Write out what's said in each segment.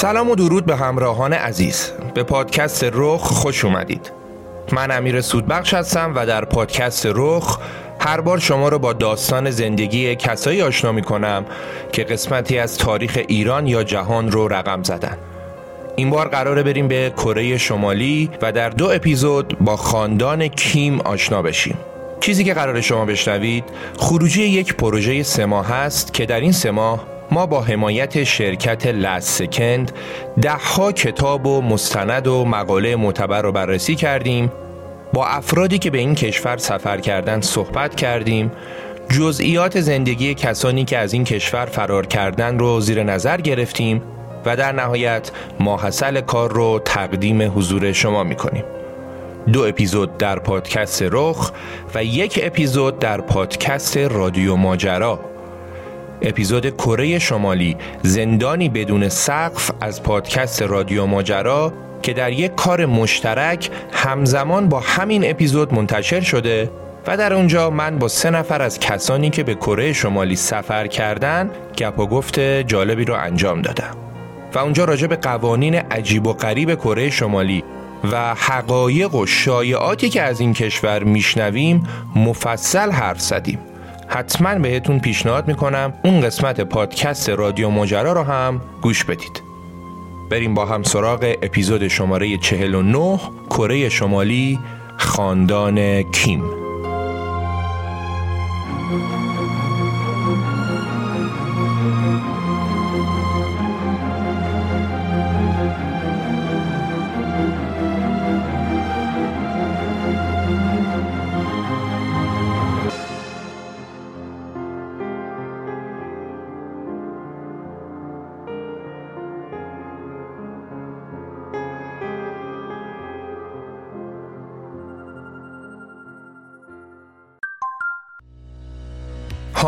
سلام و درود به همراهان عزیز. به پادکست رخ خوش اومدید. من امیر سودبخش هستم و در پادکست رخ هر بار شما رو با داستان زندگی کسایی آشنا می کنم که قسمتی از تاریخ ایران یا جهان رو رقم زدن. این بار قراره بریم به کره شمالی و در دو اپیزود با خاندان کیم آشنا بشیم. چیزی که قرار شما بشنوید خروجی یک پروژه سه ماه هست که در این سه ماه ما با حمایت شرکت لس سکند دهها کتاب و مستند و مقاله معتبر رو بررسی کردیم. با افرادی که به این کشور سفر کردن صحبت کردیم. جزئیات زندگی کسانی که از این کشور فرار کردن رو زیر نظر گرفتیم و در نهایت ماحصل کار رو تقدیم حضور شما می‌کنیم. دو اپیزود در پادکست رخ و یک اپیزود در پادکست رادیو ماجرا. اپیزود کره شمالی زندانی بدون سقف از پادکست رادیو ماجرا که در یک کار مشترک همزمان با همین اپیزود منتشر شده و در اونجا من با سه نفر از کسانی که به کره شمالی سفر کردن گپ و گفت جالبی رو انجام دادم. و اونجا راجع به قوانین عجیب و غریب کره شمالی و حقایق و شایعاتی که از این کشور میشنویم مفصل حرف زدیم. حتما بهتون پیشنهاد می‌کنم اون قسمت پادکست رادیو ماجرا رو هم گوش بدید. بریم با هم سراغ اپیزود شماره 49 کره شمالی خاندان کیم.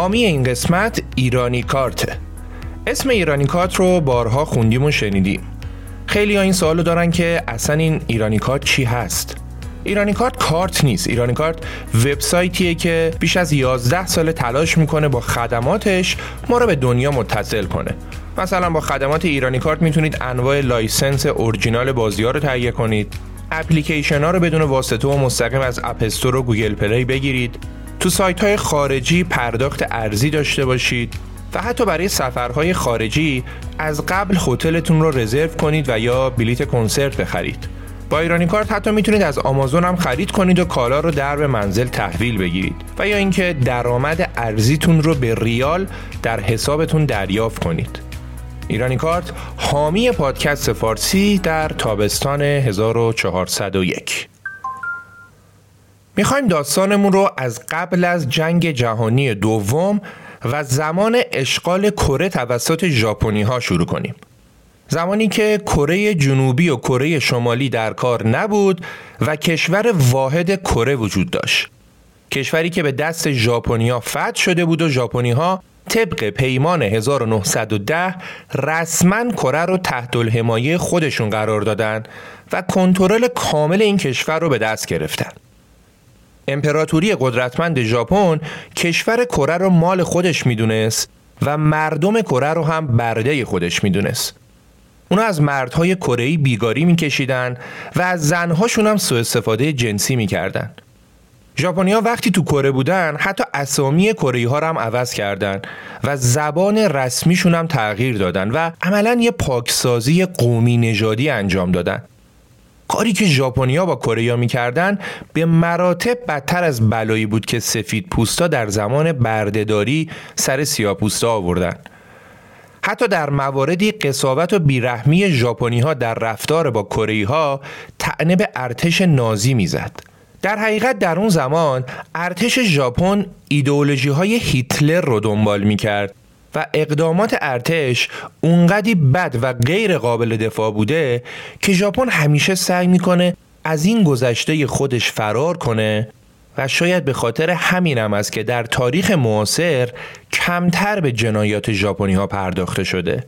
حامی این قسمت ایرانی کارت. اسم ایرانی کارت رو بارها خوندیم و شنیدیم. خیلی ها این سوالو دارن که اصلا این ایرانی کارت چی هست؟ ایرانی کارت کارت نیست. ایرانی کارت وبسایتیه که بیش از 11 سال تلاش می‌کنه با خدماتش ما رو به دنیا متصل کنه. مثلا با خدمات ایرانی کارت می‌تونید انواع license original بازی ها رو تهیه کنید. اپلیکیشن ها رو بدون واسطه و مستقیم از App Store و Google Play بگیرید. تو سایت های خارجی پرداخت ارزی داشته باشید و حتی برای سفرهای خارجی از قبل هتلتون رو رزرو کنید و یا بلیت کنسرت بخرید با ایرانی کارت حتی می‌تونید از آمازون هم خرید کنید و کالا رو در به منزل تحویل بگیرید و یا اینکه درآمد ارزیتون رو به ریال در حسابتون دریافت کنید. ایرانی کارت حامی پادکست فارسی در تابستان 1401 می‌خوایم داستانمون رو از قبل از جنگ جهانی دوم و زمان اشغال کره توسط ژاپنی ها شروع کنیم. زمانی که کره جنوبی و کره شمالی در کار نبود و کشور واحد کره وجود داشت. کشوری که به دست ژاپنیا فتح شده بود و ژاپنی ها طبق پیمان 1910 رسما کره رو تحت الحمایه خودشون قرار دادن و کنترل کامل این کشور رو به دست گرفتن. امپراتوری قدرتمند ژاپن کشور کره رو مال خودش می‌دونست و مردم کره رو هم برده خودش می‌دونست. اونا از مردهای کره بیگاری میکشیدن و از زنهاشون هم سوء استفاده جنسی می‌کردن. ژاپنیا وقتی تو کره بودن حتی اسامی کره ها هم عوض کردن و زبان رسمیشون هم تغییر دادن و عملا یه پاکسازی قومی نژادی انجام دادن. کاری که ژاپنیا با کره می‌کردن به مراتب بدتر از بلایی بود که سفید پوستا در زمان بردهداری سر سیاه پوستا آوردن. حتی در مواردی قصاوت و بیرحمی ژاپنی ها در رفتار با کره ها تعنه به ارتش نازی می‌زد. در حقیقت در اون زمان ارتش ژاپن ایدئولوژی های هیتلر رو دنبال می کرد و اقدامات ارتش اونقدی بد و غیر قابل دفاع بوده که ژاپن همیشه سعی می‌کنه از این گذشته خودش فرار کنه و شاید به خاطر همینم است که در تاریخ معاصر کمتر به جنایات ژاپنی ها پرداخته شده.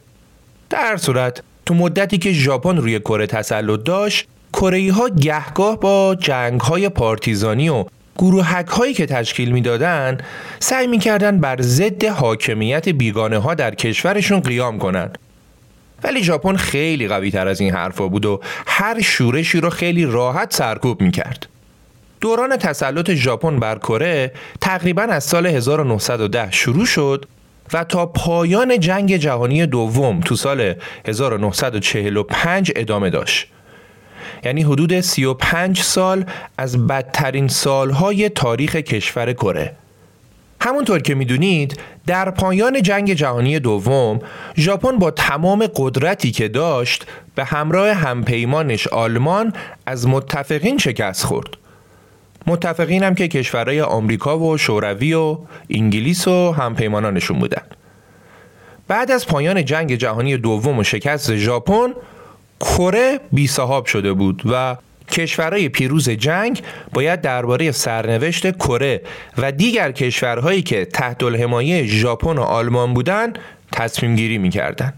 در صورت تو مدتی که ژاپن روی کره تسلط داشت کره ها گهگاه با جنگ های پارتیزانی و گروهک هایی که تشکیل می‌دادند سعی می‌کردند بر ضد حاکمیت بیگانه ها در کشورشون قیام کنند. ولی ژاپن خیلی قوی تر از این حرفا بود و هر شورشی رو خیلی راحت سرکوب می‌کرد. دوران تسلط ژاپن بر کره تقریبا از سال 1910 شروع شد و تا پایان جنگ جهانی دوم تو سال 1945 ادامه داشت. یعنی حدود 35 سال از بدترین سالهای تاریخ کشور کره. همونطور که می‌دونید در پایان جنگ جهانی دوم ژاپن با تمام قدرتی که داشت به همراه همپیمانش آلمان از متفقین شکست خورد. متفقین هم که کشورهای آمریکا و شوروی و انگلیس و همپیمانانشون بودن. بعد از پایان جنگ جهانی دوم و شکست ژاپن کره بی صاحب شده بود و کشورهای پیروز جنگ باید درباره سرنوشت کره و دیگر کشورهایی که تحت الحمایه ژاپن و آلمان بودند تصمیم گیری می‌کردن.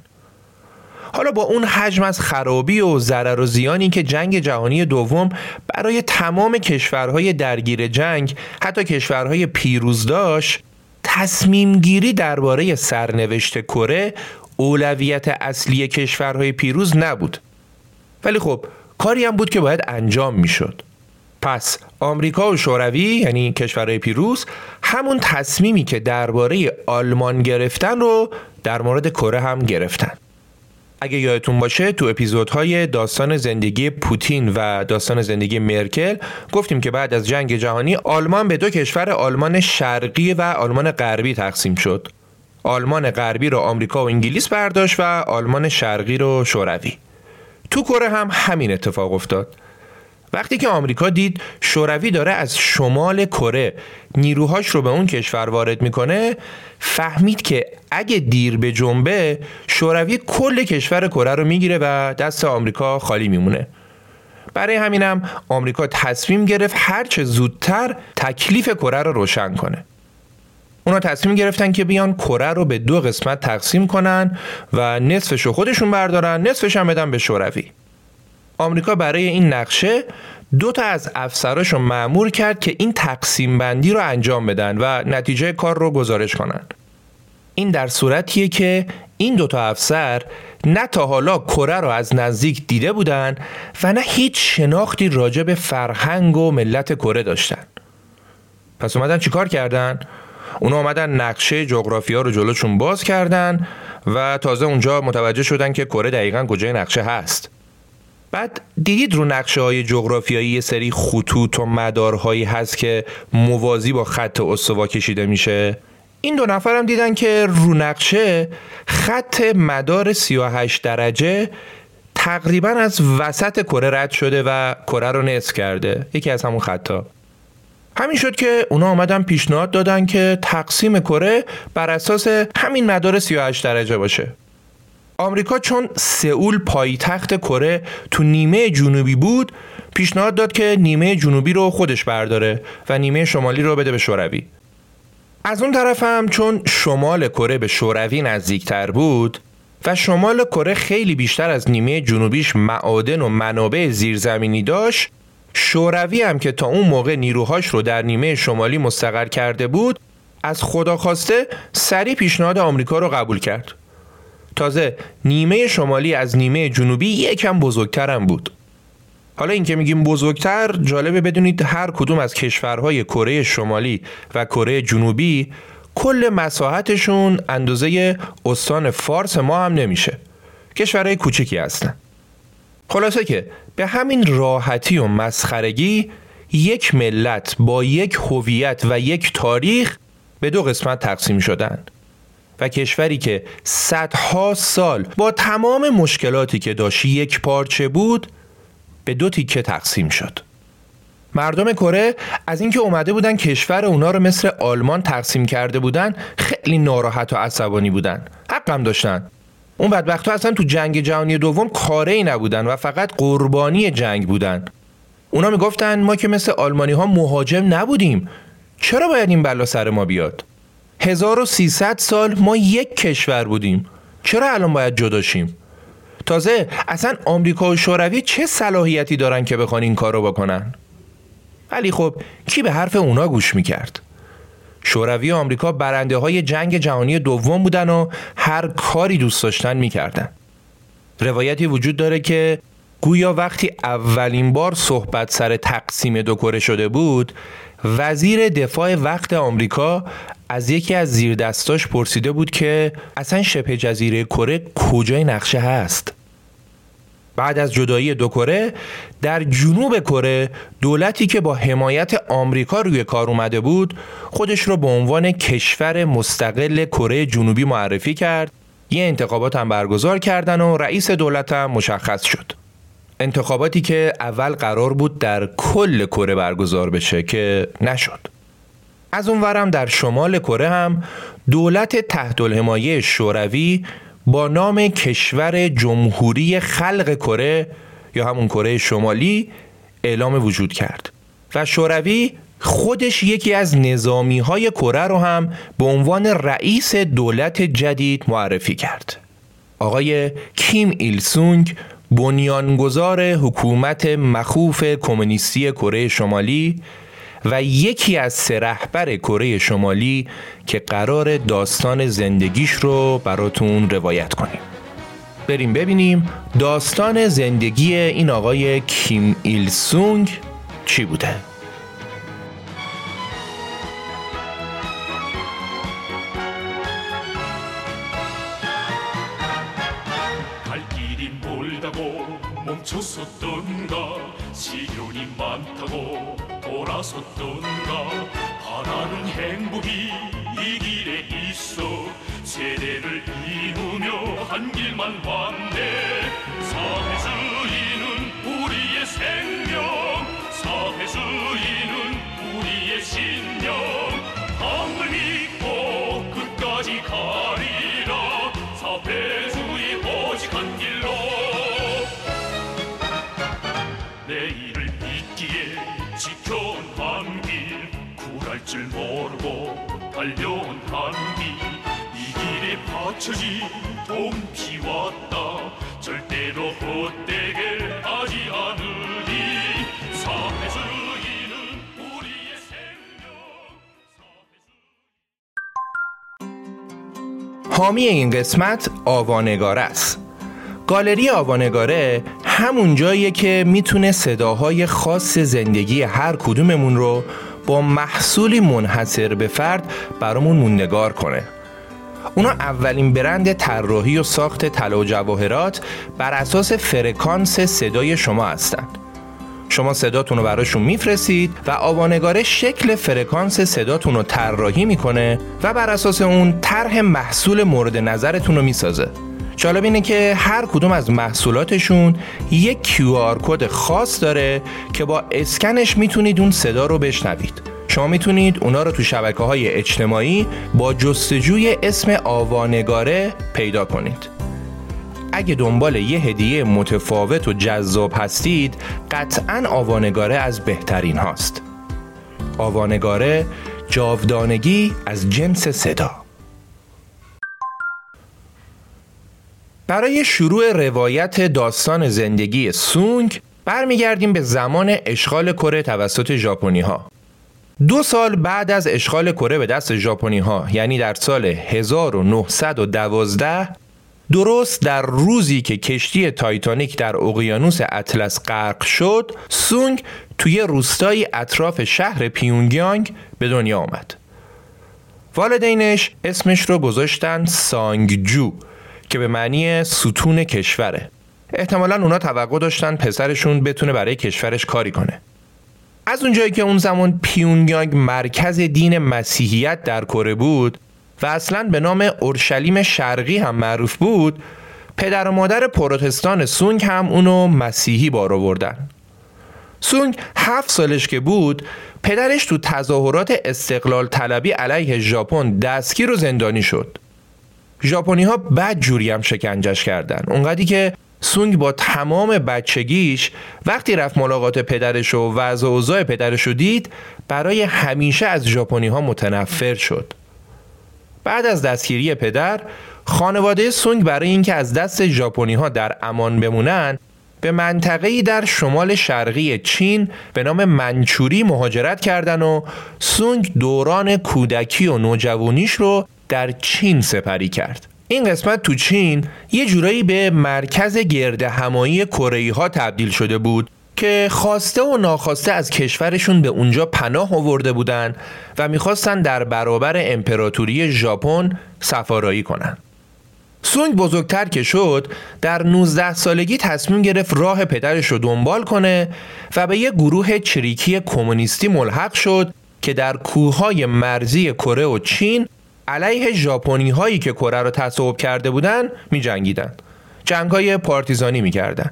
حالا با اون حجم از خرابی و ضرر و زیانی که جنگ جهانی دوم برای تمام کشورهای درگیر جنگ حتی کشورهای پیروز داشت تصمیم گیری درباره سرنوشت کره اولویت اصلی کشورهای پیروز نبود ولی خب کاری هم بود که باید انجام می‌شد. پس آمریکا و شوروی یعنی کشورهای پیروز همون تصمیمی که درباره آلمان گرفتن رو در مورد کره هم گرفتن. اگه یادتون باشه تو اپیزودهای داستان زندگی پوتین و داستان زندگی مرکل گفتیم که بعد از جنگ جهانی آلمان به دو کشور آلمان شرقی و آلمان غربی تقسیم شد. آلمان غربی رو آمریکا و انگلیس برداشت و آلمان شرقی رو شوروی. تو کره هم همین اتفاق افتاد. وقتی که آمریکا دید شوروی داره از شمال کره نیروهاش رو به اون کشور وارد می‌کنه فهمید که اگه دیر به جنبه شوروی کل کشور کره رو می‌گیره و دست آمریکا خالی میمونه. برای همینم آمریکا تصمیم گرفت هرچه زودتر تکلیف کره رو روشن کنه. اونا تصمیم گرفتن که بیان کره رو به دو قسمت تقسیم کنن و نصفش رو خودشون بردارن نصفش هم بدن به شوروی. آمریکا برای این نقشه دو تا از افسراش رو معمور کرد که این تقسیم بندی رو انجام بدن و نتیجه کار رو گزارش کنن. این در صورتیه که این دوتا افسر نه تا حالا کره رو از نزدیک دیده بودن و نه هیچ شناختی راجع به فرهنگ و ملت کره داشتن. پس اومدن چیکار کردن؟ اونا آمدن نقشه جغرافیا رو جلوشون باز کردن و تازه اونجا متوجه شدن که کره دقیقا کجای نقشه هست. بعد دیدید رو نقشه های جغرافیایی یه سری خطوط و مدارهایی هست که موازی با خط استوا کشیده میشه؟ این دو نفرم دیدن که رو نقشه خط مدار 38 درجه تقریبا از وسط کره رد شده و کره رو نصف کرده. یکی از همون خطا همین شد که اونا آمدن پیشنهاد دادن که تقسیم کره بر اساس همین مدار 38 درجه باشه. آمریکا چون سئول پایتخت کره تو نیمه جنوبی بود پیشنهاد داد که نیمه جنوبی رو خودش برداره و نیمه شمالی رو بده به شوروی. از اون طرف هم چون شمال کره به شوروی نزدیکتر بود و شمال کره خیلی بیشتر از نیمه جنوبیش معادن و منابع زیرزمینی داشت شوروی هم که تا اون موقع نیروهاش رو در نیمه شمالی مستقر کرده بود از خدا خواسته سری پیشنهاد آمریکا رو قبول کرد. تازه نیمه شمالی از نیمه جنوبی یکم بزرگترم بود. حالا این که میگیم بزرگتر جالبه بدونید هر کدوم از کشورهای کره شمالی و کره جنوبی کل مساحتشون اندازه استان فارس ما هم نمیشه. کشورهای کوچکی هستن. خلاصه که به همین راحتی و مسخرگی یک ملت با یک هویت و یک تاریخ به دو قسمت تقسیم شدن. و کشوری که صدها سال با تمام مشکلاتی که داشت یک پارچه بود به دو تیکه تقسیم شد. مردم کره از اینکه اومده بودن کشور اونا رو مثل آلمان تقسیم کرده بودن خیلی ناراحت و عصبانی بودن. حقم داشتن. اون بدبخت اصلا تو جنگ جهانی دوم کاره ای نبودن و فقط قربانی جنگ بودن. اونا می‌گفتن ما که مثل آلمانی ها مهاجم نبودیم. چرا باید این بلا سر ما بیاد؟ 1300 سال ما یک کشور بودیم. چرا الان باید جداشیم تازه اصلا آمریکا و شوروی چه صلاحیتی دارن که بخوان این کار رو بکنن؟ ولی خب کی به حرف اونا گوش می‌کرد؟ شوروی و آمریکا برنده های جنگ جهانی دوم بودن و هر کاری دوست داشتن می‌کردن. روایتی وجود داره که گویا وقتی اولین بار صحبت سر تقسیم کره شده بود وزیر دفاع وقت آمریکا از یکی از زیردستاش پرسیده بود که اصلا شبه جزیره کره کجای نقشه هست؟ بعد از جدایی دو کره در جنوب کره دولتی که با حمایت آمریکا روی کار اومده بود خودش رو به عنوان کشور مستقل کره جنوبی معرفی کرد. یه انتخابات هم برگزار کردن و رئیس دولت هم مشخص شد. انتخاباتی که اول قرار بود در کل کره برگزار بشه که نشد. از اونورم در شمال کره هم دولت تحت الحمایه شوروی با نام کشور جمهوری خلق کره یا همون کره شمالی اعلام وجود کرد. و شوروی خودش یکی از نظامی های کره رو هم به عنوان رئیس دولت جدید معرفی کرد. آقای کیم ایل سونگ بنیانگذار حکومت مخوف کمونیستی کره شمالی و یکی از سه رهبر کره شمالی که قرار داستان زندگیش رو براتون روایت کنیم. بریم ببینیم داستان زندگی این آقای کیم ایل سونگ چی بوده. 길에 바쳐진 피왔다 절대로 헛되게 하지 않으리 사회주의는 우리의 생명 حامی این قسمت آوانگار است گالری آوانگاره همون جاییه که میتونه صداهای خاص زندگی هر کدوممون رو با محصولی منحصر به فرد برامون موندگار کنه اونا اولین برند طراحی و ساخت طلا و جواهرات بر اساس فرکانس صدای شما هستند. شما صداتون رو براشون میفرستید و آوانگاره شکل فرکانس صداتون رو طراحی می‌کنه و بر اساس اون طرح محصول مورد نظرتون رو می‌سازه. جالب اینه که هر کدوم از محصولاتشون یک QR کد خاص داره که با اسکنش می‌تونید اون صدا رو بشنوید. شما می‌تونید اونا رو تو شبکه های اجتماعی با جستجوی اسم آوانگاره پیدا کنید. اگه دنبال یه هدیه متفاوت و جذاب هستید قطعا آوانگاره از بهترین هاست. آوانگاره جاودانگی از جنس صدا. برای شروع روایت داستان زندگی سونگ برمیگردیم به زمان اشغال کره توسط ژاپنی ها دو سال بعد از اشغال کره به دست ژاپنی ها یعنی در سال 1912 درست در روزی که کشتی تایتانیک در اقیانوس اطلس غرق شد سونگ توی روستایی اطراف شهر پیونگیانگ به دنیا آمد. والدینش اسمش رو گذاشتن سانگجو که به معنی ستون کشوره. احتمالا اونا توقع داشتن پسرشون بتونه برای کشورش کاری کنه. از اونجایی که اون زمان پیونگیانگ مرکز دین مسیحیت در کره بود و اصلا به نام اورشلیم شرقی هم معروف بود پدر و مادر پروتستان سونگ هم اونو مسیحی بار آوردن. سونگ هفت سالش که بود پدرش تو تظاهرات استقلال طلبی علیه ژاپن دستگیر و زندانی شد. ژاپنی ها بد جوری هم شکنجش کردن. اونقدری که سونگ با تمام بچگیش وقتی رفت ملاقات پدرش و وضع اوضاع پدرش رو دید برای همیشه از ژاپنی ها متنفر شد بعد از دستگیری پدر خانواده سونگ برای اینکه از دست ژاپنی ها در امان بمونن به منطقه‌ای در شمال شرقی چین به نام منچوری مهاجرت کردن و سونگ دوران کودکی و نوجوانیش رو در چین سپری کرد. این قسمت تو چین یه جورایی به مرکز گرد همایی کره ها تبدیل شده بود که خواسته و ناخواسته از کشورشون به اونجا پناه آورده بودن و می‌خواستن در برابر امپراتوری ژاپن سفارایی کنن. سونگ بزرگتر که شد در 19 سالگی تصمیم گرفت راه پدرش رو دنبال کنه و به یه گروه چریکی کمونیستی ملحق شد که در کوههای مرزی کره و چین علیه ژاپنی هایی که کره را تصاحب کرده بودند می جنگیدن. جنگ های پارتیزانی می کردن.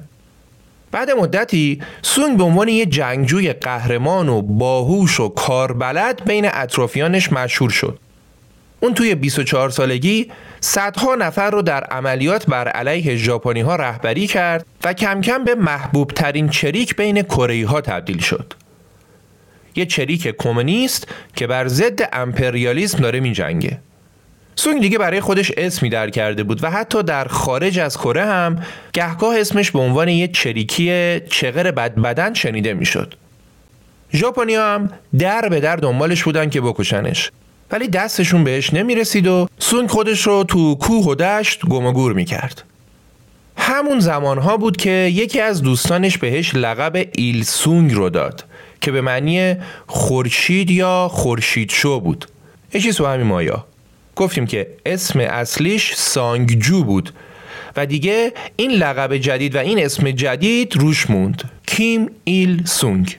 بعد مدتی سونگ به عنوان یه جنگجوی قهرمان و باهوش و کاربلد بین اطرافیانش مشهور شد. اون توی 24 سالگی صدها نفر رو در عملیات بر علیه ژاپنی ها رهبری کرد و کم کم به محبوب ترین چریک بین کره ها تبدیل شد. یه چریک کمونیست که بر ضد امپریالیسم داره می جنگه. سونگ دیگه برای خودش اسمی در کرده بود و حتی در خارج از کره هم گهگاه اسمش به عنوان یه چریکی چغر بد بدن شنیده می‌شد. ژاپنی هم در به در دنبالش بودن که بکشنش ولی دستشون بهش نمی رسید و سونگ خودش رو تو کوه و دشت گم و گور می کرد. همون زمانها بود که یکی از دوستانش بهش لقب ایل سونگ رو داد که به معنی خورشید یا خورشید شو بود. یه تو همین مایا. گفتیم که اسم اصلیش سانگجو بود و دیگه این لقب جدید و این اسم جدید روش موند. کیم ایل سونگ.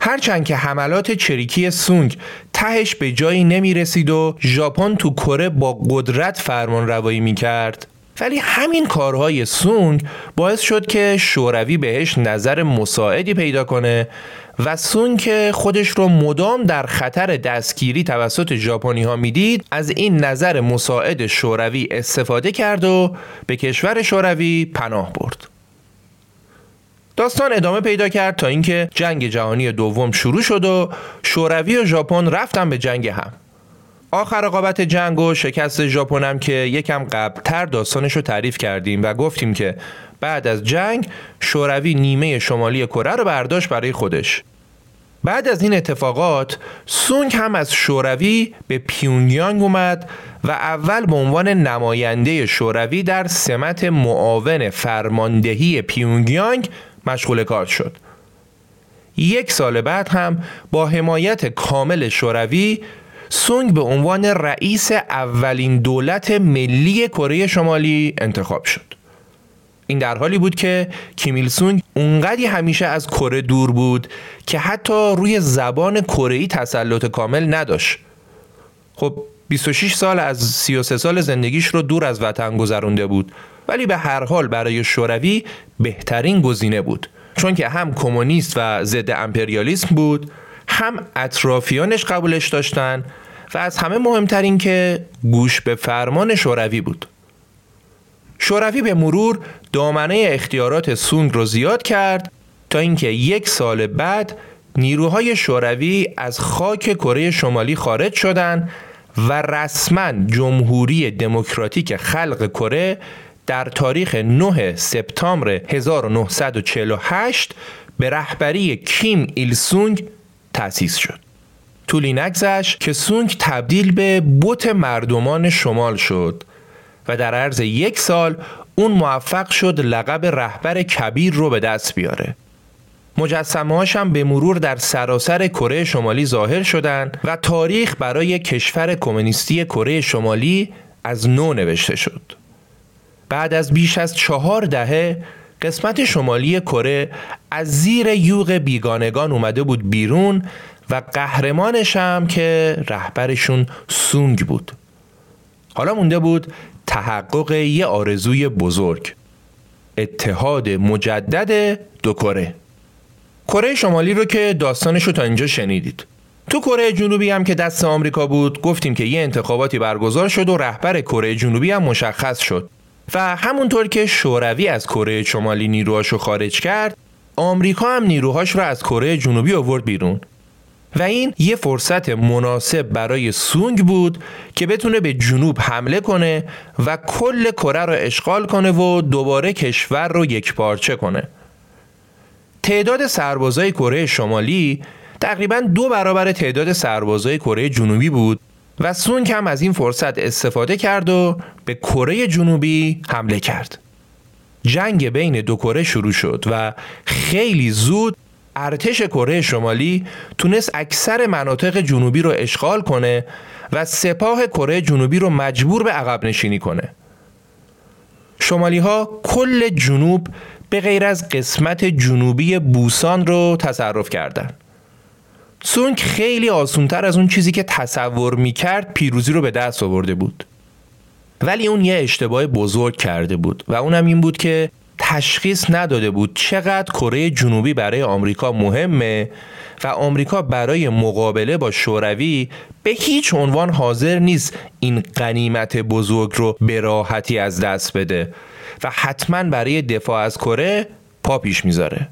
هرچند که حملات چریکی سونگ تهش به جایی نمی رسید و ژاپن تو کره با قدرت فرمان روایی می کرد ولی همین کارهای سونگ باعث شد که شوروی بهش نظر مساعدی پیدا کنه و سون که خودش رو مدام در خطر دستگیری توسط ژاپنی ها می‌دید از این نظر مساعد شوروی استفاده کرد و به کشور شوروی پناه برد. داستان ادامه پیدا کرد تا اینکه جنگ جهانی دوم شروع شد و شوروی و ژاپن رفتن به جنگ هم. آخر رقابت جنگ و شکست ژاپن هم که یکم قبلتر داستانش رو تعریف کردیم و گفتیم که بعد از جنگ شوروی نیمه شمالی کره رو برداشت برای خودش. بعد از این اتفاقات سونگ هم از شوروی به پیونگیانگ اومد و اول به عنوان نماینده شوروی در سمت معاون فرماندهی پیونگیانگ مشغول کار شد. یک سال بعد هم با حمایت کامل شوروی سونگ به عنوان رئیس اولین دولت ملی کره شمالی انتخاب شد. این در حالی بود که کیمیل سونگ اونقدی همیشه از کره دور بود که حتی روی زبان کره تسلط کامل نداشت. خب 26 سال از 33 سال زندگیش رو دور از وطن گذرونده بود ولی به هر حال برای شوروی بهترین گزینه بود چون که هم کمونیست و ضد امپریالیسم بود هم اطرافیانش قبولش داشتن و از همه مهمترین که گوش به فرمان شوروی بود. شوروی به مرور دامنه اختیارات سونگ رو زیاد کرد تا اینکه یک سال بعد نیروهای شوروی از خاک کره شمالی خارج شدند و رسما جمهوری دموکراتیک خلق کره در تاریخ 9 سپتامبر 1948 به رهبری کیم ایل سونگ تأسیس شد. طولی نگذشت که سونگ تبدیل به بوت مردمان شمال شد و در عرض یک سال اون موفق شد لقب رهبر کبیر رو به دست بیاره مجسمه هم به مرور در سراسر کره شمالی ظاهر شدند و تاریخ برای کشور کمونیستی کره شمالی از نو نوشته شد. بعد از بیش از چهار دهه قسمت شمالی کره از زیر یوغ بیگانگان اومده بود بیرون و قهرمانش هم که رهبرشون سونگ بود. حالا مونده بود تحقق یه آرزوی بزرگ اتحاد مجدد دو کره. کره شمالی رو که داستانش رو تا اینجا شنیدید. تو کره جنوبی هم که دست آمریکا بود گفتیم که یه انتخاباتی برگزار شد و رهبر کره جنوبی هم مشخص شد. و همونطور که شوروی از کره شمالی نیروهاشو خارج کرد آمریکا هم نیروهاش رو از کره جنوبی آورد بیرون. و این یه فرصت مناسب برای سونگ بود که بتونه به جنوب حمله کنه و کل کره رو اشغال کنه و دوباره کشور رو یک پارچه کنه. تعداد سربازای کره شمالی تقریبا دو برابر تعداد سربازای کره جنوبی بود و سونگ هم از این فرصت استفاده کرد و به کره جنوبی حمله کرد. جنگ بین دو کره شروع شد و خیلی زود ارتش کره شمالی تونست اکثر مناطق جنوبی رو اشغال کنه و سپاه کره جنوبی رو مجبور به عقب نشینی کنه. شمالی ها کل جنوب به غیر از قسمت جنوبی بوسان رو تصرف کردند. سونگ خیلی آسونتر از اون چیزی که تصور می‌کرد پیروزی رو به دست آورده بود. ولی اون یه اشتباه بزرگ کرده بود و اونم این بود که تشخیص نداده بود چقدر کره جنوبی برای آمریکا مهمه و آمریکا برای مقابله با شوروی به هیچ عنوان حاضر نیست این قنیمت بزرگ رو به راحتی از دست بده و حتما برای دفاع از کره پا پیش می‌ذاره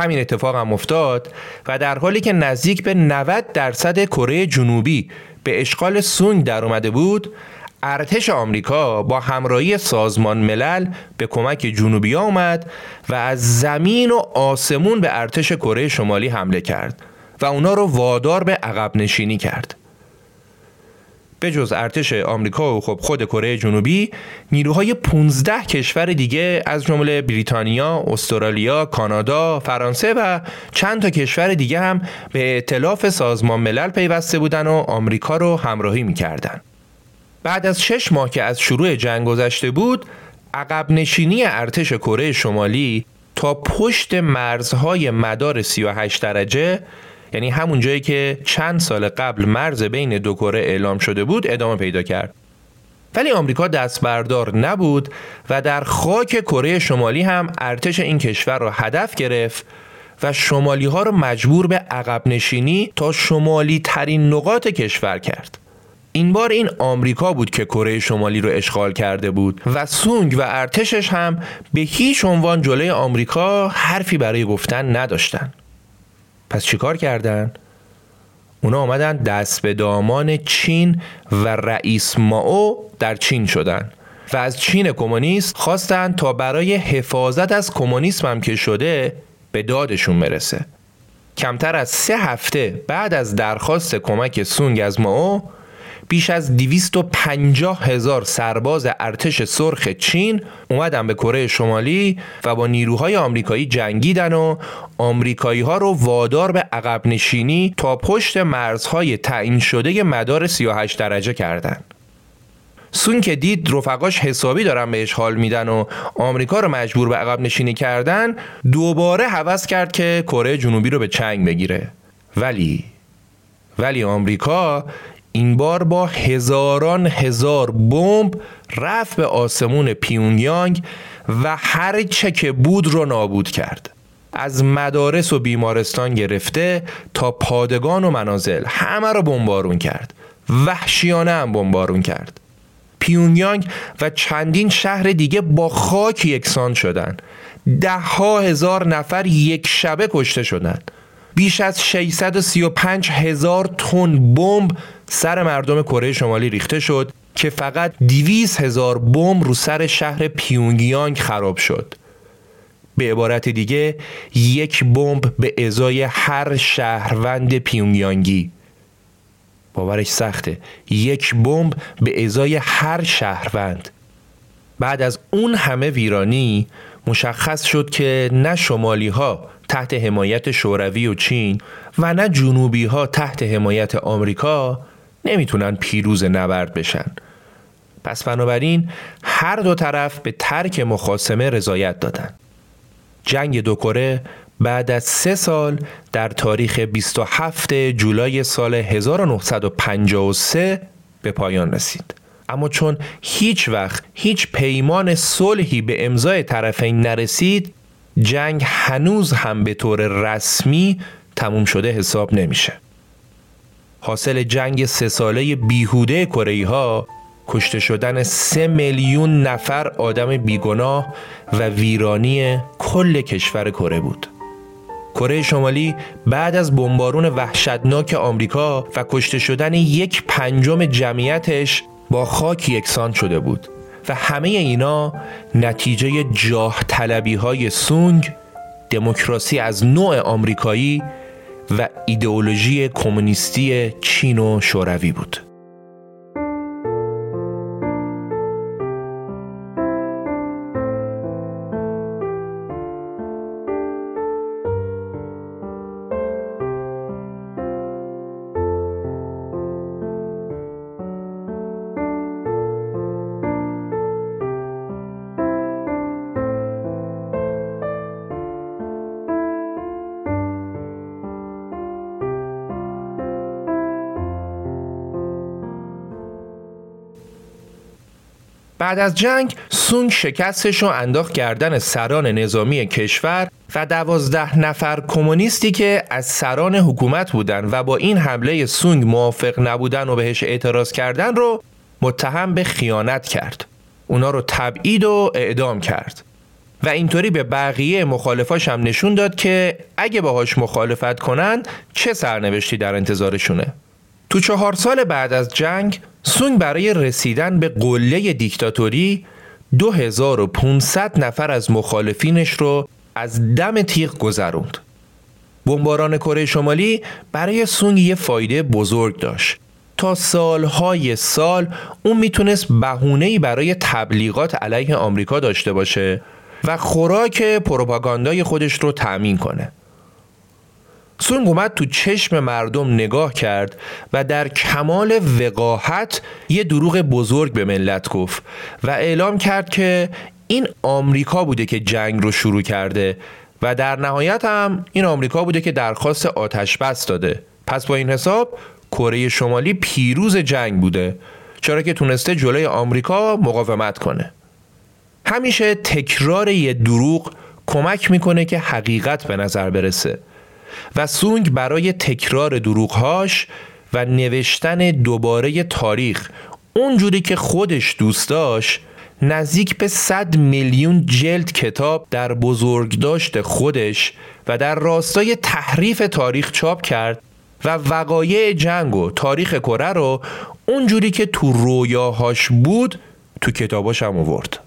همین اتفاق هم افتاد و در حالی که نزدیک به 90 درصد کره جنوبی به اشغال سونگ در اومده بود ارتش آمریکا با همراهی سازمان ملل به کمک جنوبی آمد و از زمین و آسمون به ارتش کره شمالی حمله کرد و اونا رو وادار به عقب نشینی کرد. به جز ارتش آمریکا و خب خود کره جنوبی نیروهای 15 کشور دیگه از جمله بریتانیا، استرالیا، کانادا، فرانسه و چند تا کشور دیگه هم به ائتلاف سازمان ملل پیوسته بودن و آمریکا رو همراهی می‌کردن. بعد از شش ماه که از شروع جنگ گذشته بود عقب نشینی ارتش کره شمالی تا پشت مرزهای مدار 38 درجه یعنی همون جایی که چند سال قبل مرز بین دو کره اعلام شده بود ادامه پیدا کرد. ولی آمریکا دست بردار نبود و در خاک کره شمالی هم ارتش این کشور را هدف گرفت و شمالی ها را مجبور به عقب نشینی تا شمالی ترین نقاط کشور کرد. این بار این آمریکا بود که کره شمالی رو اشغال کرده بود و سونگ و ارتشش هم به هیچ عنوان جلوی آمریکا حرفی برای گفتن نداشتن. پس چیکار کردن؟ اونا آمدن دست به دامان چین و رئیس ماو در چین شدن و از چین کمونیست خواستن تا برای حفاظت از کمونیسم هم که شده به دادشون برسه کمتر از سه هفته بعد از درخواست کمک سونگ از ماو بیش از 250 هزار سرباز ارتش سرخ چین اومدن به کره شمالی و با نیروهای آمریکایی جنگیدن و آمریکایی ها رو وادار به عقب نشینی تا پشت مرزهای تعیین شده مدار 38 درجه کردند. سون که دید رفقاش حسابی دارن بهش حال میدن و آمریکا رو مجبور به عقب نشینی کردن دوباره حوض کرد که کره جنوبی رو به چنگ بگیره ولی ولی آمریکا این بار با هزاران هزار بمب رفت به آسمون پیونگیانگ و هر چه که بود رو نابود کرد. از مدارس و بیمارستان گرفته تا پادگان و منازل همه رو بمبارون کرد. وحشیانه هم بمبارون کرد. پیونگیانگ و چندین شهر دیگه با خاک یکسان شدن. ده ها هزار نفر یک شبه کشته شدند بیش از 635 هزار تن بمب سر مردم کره شمالی ریخته شد که فقط 200 هزار بمب رو سر شهر پیونگیانگ خراب شد. به عبارت دیگه یک بمب به ازای هر شهروند پیونگیانگی. باورش سخته. یک بمب به ازای هر شهروند. بعد از اون همه ویرانی مشخص شد که نه شمالی ها تحت حمایت شوروی و چین و نه جنوبی ها تحت حمایت آمریکا نمی‌تونن پیروز نبرد بشن پس بنابراین هر دو طرف به ترک مخاسمه رضایت دادن جنگ دو کره بعد از سه سال در تاریخ 27 جولای سال 1953 به پایان رسید. اما چون هیچ وقت هیچ پیمان صلحی به امضای طرفین نرسید جنگ هنوز هم به طور رسمی تموم شده حساب نمیشه. حاصل جنگ سه ساله بیهوده کره ها کشته شدن سه میلیون نفر آدم بیگناه و ویرانی کل کشور کره بود. کره شمالی بعد از بمبارون وحشتناک آمریکا و کشته شدن یک پنجم جمعیتش با خاک یکسان شده بود و همه اینا نتیجه جاه طلبی های سونگ دموکراسی از نوع آمریکایی و ایدئولوژی کمونیستی چین و شوروی بود. بعد از جنگ سونگ شکستش رو انداخت گردن سران نظامی کشور و دوازده نفر کمونیستی که از سران حکومت بودن و با این حمله سونگ موافق نبودن و بهش اعتراض کردن رو متهم به خیانت کرد. اونا رو تبعید و اعدام کرد. و اینطوری به بقیه مخالفاش هم نشون داد که اگه باهاش مخالفت کنن چه سرنوشتی در انتظارشونه. تو چهار سال بعد از جنگ سونگ برای رسیدن به قله دیکتاتوری 2500 نفر از مخالفینش رو از دم تیغ گذروند. بمباران کره شمالی برای سونگ یه فایده بزرگ داشت. تا سالهای سال اون می‌تونست بهونه‌ای برای تبلیغات علیه آمریکا داشته باشه و خوراک پروپاگاندای خودش رو تأمین کنه. سونگ اومد تو چشم مردم نگاه کرد و در کمال وقاحت یه دروغ بزرگ به ملت گفت و اعلام کرد که این آمریکا بوده که جنگ رو شروع کرده و در نهایت هم این آمریکا بوده که درخواست آتش بس داده. پس با این حساب کره شمالی پیروز جنگ بوده چرا که تونسته جلوی آمریکا مقاومت کنه. همیشه تکرار یه دروغ کمک می‌کنه که حقیقت به نظر برسه. و سونگ برای تکرار دروغهاش و نوشتن دوباره تاریخ اونجوری که خودش دوست داشت نزدیک به 100 میلیون جلد کتاب در بزرگداشت خودش و در راستای تحریف تاریخ چاپ کرد و وقایع جنگ و تاریخ کره رو اونجوری که تو رویاهاش بود تو کتاباش هم آورد.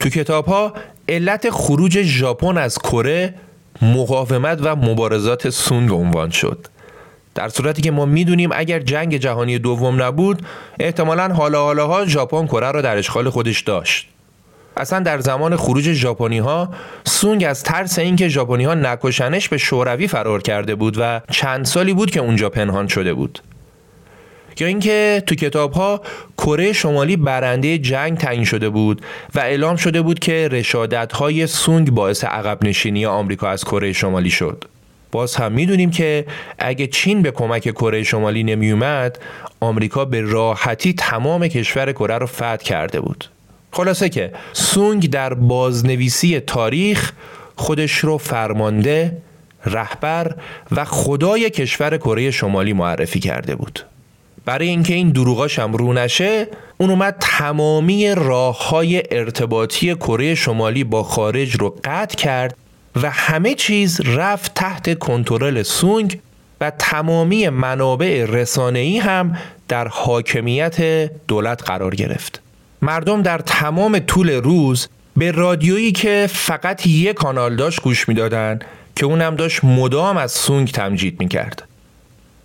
تو کتاب ها علت خروج ژاپن از کره مقاومت و مبارزات سونگ عنوان شد. در صورتی که ما می‌دونیم اگر جنگ جهانی دوم نبود احتمالا حالا حالاها ژاپن کره را در اشغال خودش داشت. اصلا در زمان خروج ژاپنی ها سونگ از ترس اینکه ژاپنی ها نکشنش به شوروی فرار کرده بود و چند سالی بود که اونجا پنهان شده بود. یا اینکه تو کتاب ها کره شمالی برنده جنگ تعیین شده بود و اعلام شده بود که رشادت های سونگ باعث عقب نشینی آمریکا از کره شمالی شد. باز هم می‌دونیم که اگه چین به کمک کره شمالی نمیومد آمریکا به راحتی تمام کشور کره رو فتح کرده بود. خلاصه که سونگ در بازنویسی تاریخ خودش رو فرمانده رهبر و خدای کشور کره شمالی معرفی کرده بود. برای اینکه این دروغاش هم رو نشه اون اومد تمامی راه های ارتباطی کره شمالی با خارج رو قطع کرد و همه چیز رفت تحت کنترل سونگ و تمامی منابع رسانه‌ای هم در حاکمیت دولت قرار گرفت. مردم در تمام طول روز به رادیویی که فقط یک کانال داشت گوش می‌دادند که اونم داشت مدام از سونگ تمجید می‌کرد.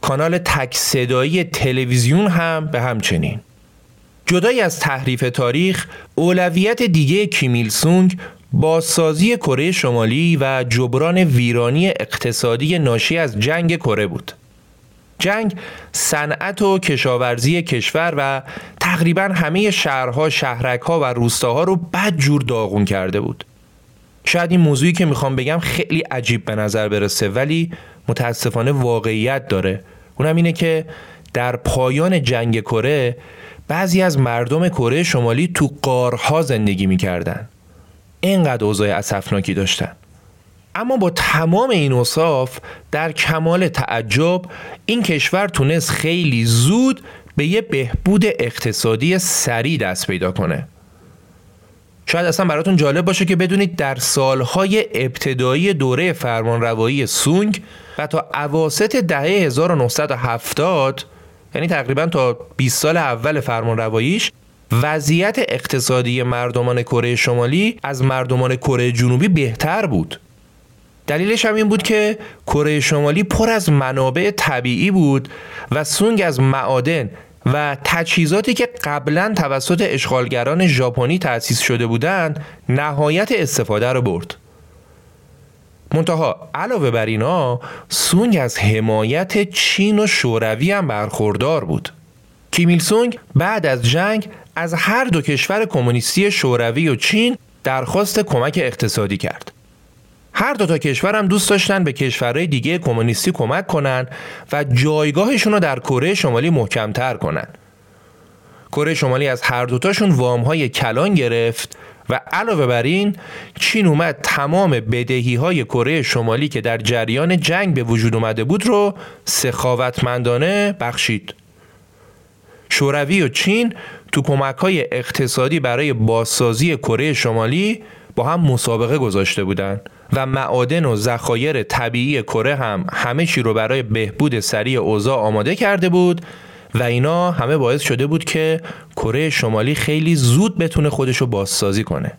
کانال تک صدایی تلویزیون هم به همچنین. جدای از تحریف تاریخ، اولویت دیگه کیمیل سونگ بازسازی کره شمالی و جبران ویرانی اقتصادی ناشی از جنگ کره بود. جنگ صنعت و کشاورزی کشور و تقریبا همه شهرها، شهرکها و روستاها رو بد جور داغون کرده بود. شاید این موضوعی که می‌خوام بگم خیلی عجیب به نظر برسه ولی متاسفانه واقعیت داره. اونم اینه که در پایان جنگ کره بعضی از مردم کره شمالی تو قارها زندگی می‌کردن. اینقدر اوضاع اسفناکی داشتن. اما با تمام این اوصاف در کمال تعجب این کشور تونست خیلی زود به یه بهبود اقتصادی سریع دست پیدا کنه شاید اصلا براتون جالب باشه که بدونید در سالهای ابتدایی دوره فرمانروایی سونگ و تا اواسط دهه 1970 یعنی تقریبا تا 20 سال اول فرمانرواییش وضعیت اقتصادی مردمان کره شمالی از مردمان کره جنوبی بهتر بود. دلیلش هم این بود که کره شمالی پر از منابع طبیعی بود و سونگ از معادن و تجهیزاتی که قبلا توسط اشغالگران ژاپنی تأسیس شده بودند نهایت استفاده رو برد. منتها علاوه بر اینا سونگ از حمایت چین و شوروی هم برخوردار بود. کیمیل سونگ بعد از جنگ از هر دو کشور کمونیستی شوروی و چین درخواست کمک اقتصادی کرد. هر دو تا کشور هم دوست داشتن به کشورهای دیگه کمونیستی کمک کنن و جایگاهشون رو در کره شمالی محکمتر کنن. کره شمالی از هر دوتاشون وام های کلان گرفت و علاوه بر این چین اومد تمام بدهی های کره شمالی که در جریان جنگ به وجود اومده بود رو سخاوتمندانه بخشید. شوروی و چین تو کمک های اقتصادی برای بازسازی کره شمالی با هم مسابقه گذاشته بودند و معادن و ذخایر طبیعی کره هم همه چی رو برای بهبود سریع اوضاع آماده کرده بود و اینا همه باعث شده بود که کره شمالی خیلی زود بتونه خودش رو بازسازی کنه.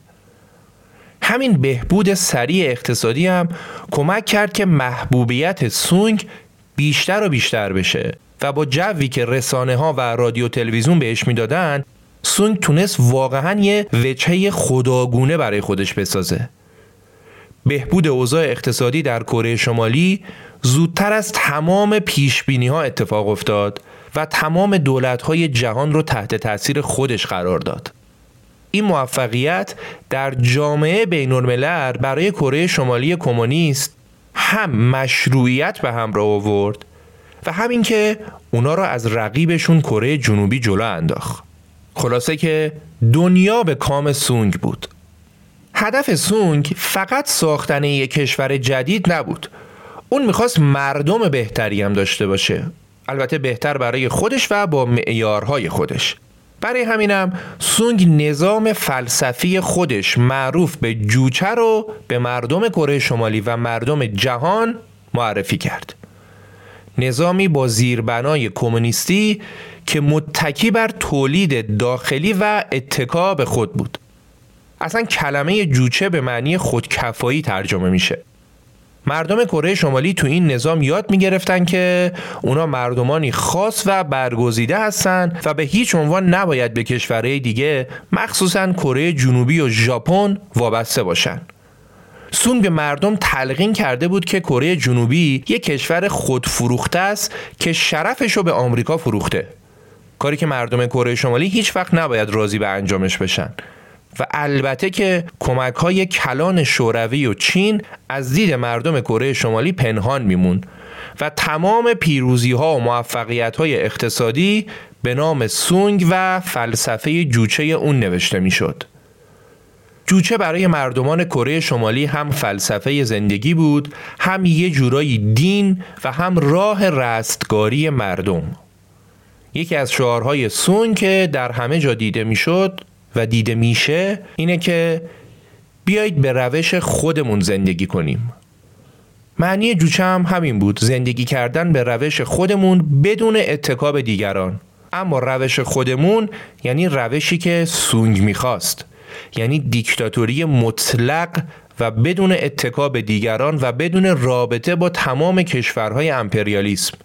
همین بهبود سریع اقتصادی هم کمک کرد که محبوبیت سونگ بیشتر و بیشتر بشه و با جوی که رسانه ها و رادیو تلویزیون بهش می‌دادن سونگ تونست واقعا یه وجهه خداگونه برای خودش بسازه بهبود اوضاع اقتصادی در کره شمالی زودتر از تمام پیش ها اتفاق افتاد و تمام دولت های جهان رو تحت تاثیر خودش قرار داد. این موفقیت در جامعه بین الملل برای کره شمالی کمونیست هم مشروعیت به همراه آورد و همین که اونا را از رقیبشون کره جنوبی جلو انداخت. خلاصه که دنیا به کام سونگ بود. هدف سونگ فقط ساختن یک کشور جدید نبود. اون می‌خواست مردم بهتری هم داشته باشه. البته بهتر برای خودش و با معیارهای خودش. برای همینم سونگ نظام فلسفی خودش معروف به جوچه رو به مردم کره شمالی و مردم جهان معرفی کرد. نظامی با زیربنای کمونیستی که متکی بر تولید داخلی و اتکا به خود بود اصلا کلمه جوچه به معنی خودکفایی ترجمه میشه مردم کره شمالی تو این نظام یاد می‌گرفتن که اونا مردمانی خاص و برگزیده هستن و به هیچ عنوان نباید به کشورهای دیگه مخصوصا کره جنوبی و ژاپن وابسته باشن. سون به مردم تلقین کرده بود که کره جنوبی یک کشور خودفروخته است که شرفش رو به آمریکا فروخته. کاری که مردم کره شمالی هیچ وقت نباید راضی به انجامش بشن. و البته که کمک های کلان شوروی و چین از دید مردم کره شمالی پنهان میمون و تمام پیروزی ها و موفقیت های اقتصادی به نام سونگ و فلسفه جوچه اون نوشته می‌شد. جوچه برای مردمان کره شمالی هم فلسفه زندگی بود هم یه جورایی دین و هم راه رستگاری مردم یکی از شعارهای سون که در همه جا دیده می‌شد و دیده میشه اینه که بیایید به روش خودمون زندگی کنیم. معنی جوچه هم همین بود. زندگی کردن به روش خودمون بدون اتکاب دیگران. اما روش خودمون یعنی روشی که سونگ می‌خواست. یعنی دیکتاتوری مطلق و بدون اتکاب دیگران و بدون رابطه با تمام کشورهای امپریالیسم.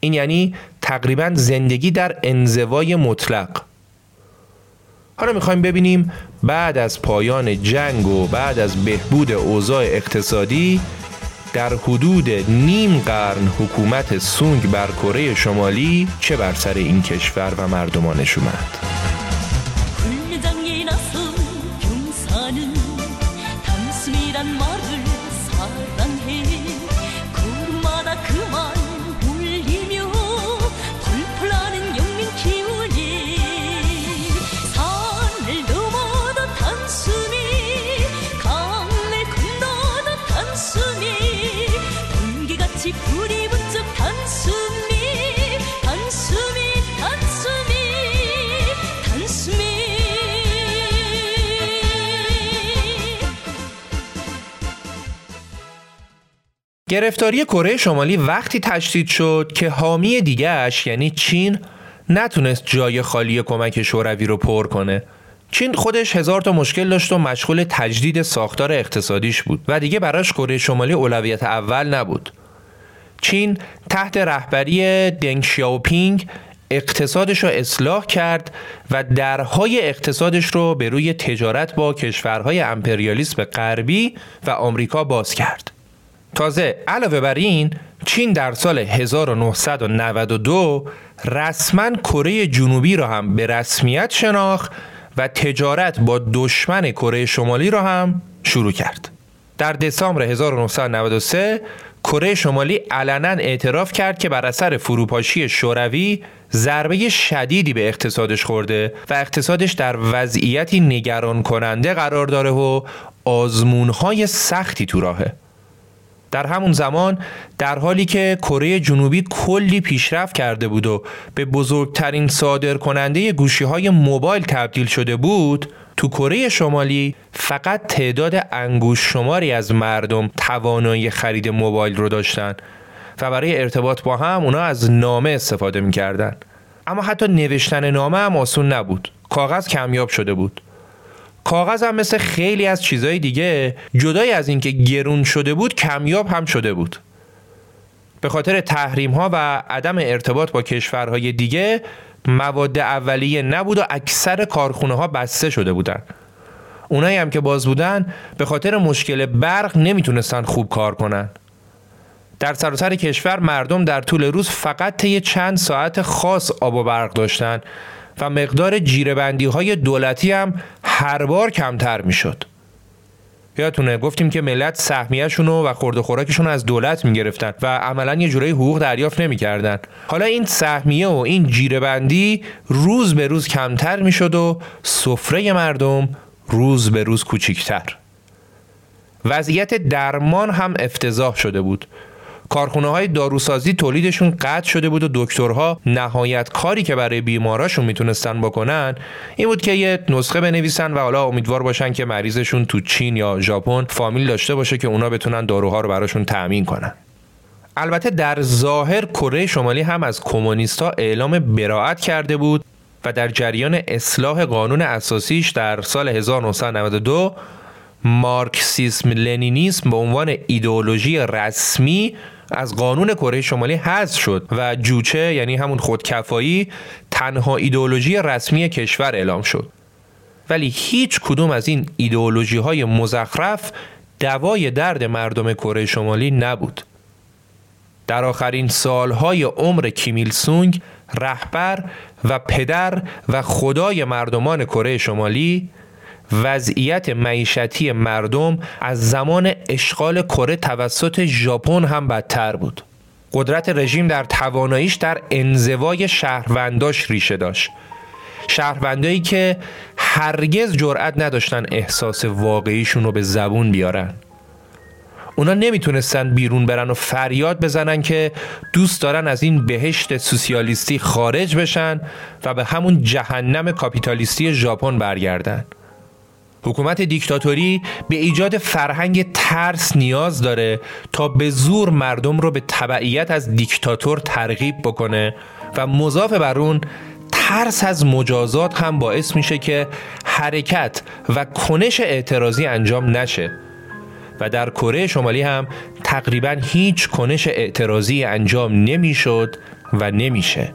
این یعنی تقریبا زندگی در انزوای مطلق. حالا می‌خوایم ببینیم بعد از پایان جنگ و بعد از بهبود اوضاع اقتصادی در حدود نیم قرن حکومت سونگ بر کره شمالی چه بر سر این کشور و مردمانش اومد گرفتاری کره شمالی وقتی تشدید شد که حامی دیگهش یعنی چین نتونست جای خالی کمک شوروی رو پر کنه چین خودش هزار تا مشکل داشت و مشغول تجدید ساختار اقتصادیش بود و دیگه براش کره شمالی اولویت اول نبود چین تحت رهبری دنگ شیاوپینگ اقتصادش رو اصلاح کرد و درهای اقتصادش رو به روی تجارت با کشورهای امپریالیسم غربی و آمریکا باز کرد. تازه علاوه بر این چین در سال 1992 رسما کره جنوبی را هم به رسمیت شناخت و تجارت با دشمن کره شمالی را هم شروع کرد. در دسامبر 1993 کره شمالی علنا اعتراف کرد که بر اثر فروپاشی شوروی ضربه شدیدی به اقتصادش خورده و اقتصادش در وضعیتی نگران کننده قرار داره و آزمونهای سختی تو راهه. در همون زمان در حالی که کره جنوبی کلی پیشرفت کرده بود و به بزرگترین صادر کننده گوشی های موبایل تبدیل شده بود تو کره شمالی فقط تعداد انگوش شماری از مردم توانایی خرید موبایل رو داشتن و برای ارتباط با هم اونا از نامه استفاده می‌کردن. اما حتی نوشتن نامه هم آسون نبود. کاغذ کمیاب شده بود. کاغذ هم مثل خیلی از چیزهای دیگه جدای از اینکه گرون شده بود کمیاب هم شده بود. به خاطر تحریم ها و عدم ارتباط با کشورهای دیگه مواد اولیه نبود و اکثر کارخونه ها بسته شده بودن. اونایی هم که باز بودن به خاطر مشکل برق نمی‌تونستن خوب کار کنن. در سراسر کشور مردم در طول روز فقط طی چند ساعت خاص آب و برق داشتن. و مقدار جیربندی های دولتی هم هر بار کمتر می‌شد. یادتونه گفتیم که ملت سهمیهشون و خورد خوراکشون از دولت می‌گرفتن و عملا یه جورایی حقوق دریافت نمی‌کردن. حالا این سهمیه و این جیربندی روز به روز کمتر می‌شد و سفره مردم روز به روز کوچیکتر. وضعیت درمان هم افتضاح شده بود. کارخونه های داروسازی تولیدشون قطع شده بود و دکترها نهایت کاری که برای بیماراشون می‌تونستن بکنن این بود که یه نسخه بنویسن و حالا امیدوار باشن که مریضشون تو چین یا ژاپن فامیل داشته باشه که اونا بتونن داروها رو براشون تأمین کنن. البته در ظاهر کره شمالی هم از کمونیستا اعلام براعت کرده بود و در جریان اصلاح قانون اساسیش در سال 1992 مارکسیسم لنینیسم به عنوان ایدئولوژی رسمی از قانون کره شمالی حذف شد و جوچه یعنی همون خودکفایی تنها ایدئولوژی رسمی کشور اعلام شد. ولی هیچ کدوم از این ایدئولوژی های مزخرف دوای درد مردم کره شمالی نبود. در آخرین سالهای عمر کیمیل سونگ رهبر و پدر و خدای مردمان کره شمالی وضعیت معیشتی مردم از زمان اشغال کره توسط ژاپن هم بدتر بود. قدرت رژیم در تواناییش در انزوای شهرونداش ریشه داشت. شهروندایی که هرگز جرأت نداشتن احساس واقعیشون رو به زبون بیارن. اونا نمی‌تونستن بیرون برن و فریاد بزنن که دوست دارن از این بهشت سوسیالیستی خارج بشن و به همون جهنم کاپیتالیستی ژاپن برگردن. حکومت دیکتاتوری به ایجاد فرهنگ ترس نیاز داره تا به زور مردم رو به تبعیت از دیکتاتور ترغیب بکنه و مضاف بر اون ترس از مجازات هم باعث میشه که حرکت و کنش اعتراضی انجام نشه و در کره شمالی هم تقریبا هیچ کنش اعتراضی انجام نمی‌شد و نمیشه.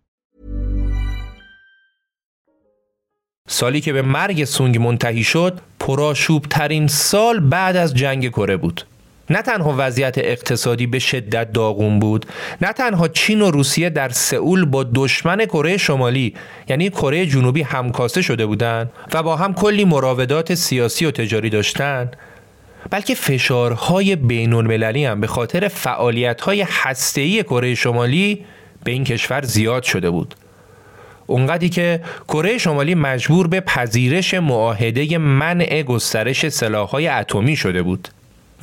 سالی که به مرگ سونگ منتهی شد پرآشوب ترین سال بعد از جنگ کره بود. نه تنها وضعیت اقتصادی به شدت داغون بود نه تنها چین و روسیه در سئول با دشمن کره شمالی یعنی کره جنوبی همکاسه شده بودند و با هم کلی مراودات سیاسی و تجاری داشتند بلکه فشارهای بین المللی هم به خاطر فعالیت‌های هسته‌ای کره شمالی به این کشور زیاد شده بود. اونقدی که کره شمالی مجبور به پذیرش معاهده منع گسترش سلاح‌های اتمی شده بود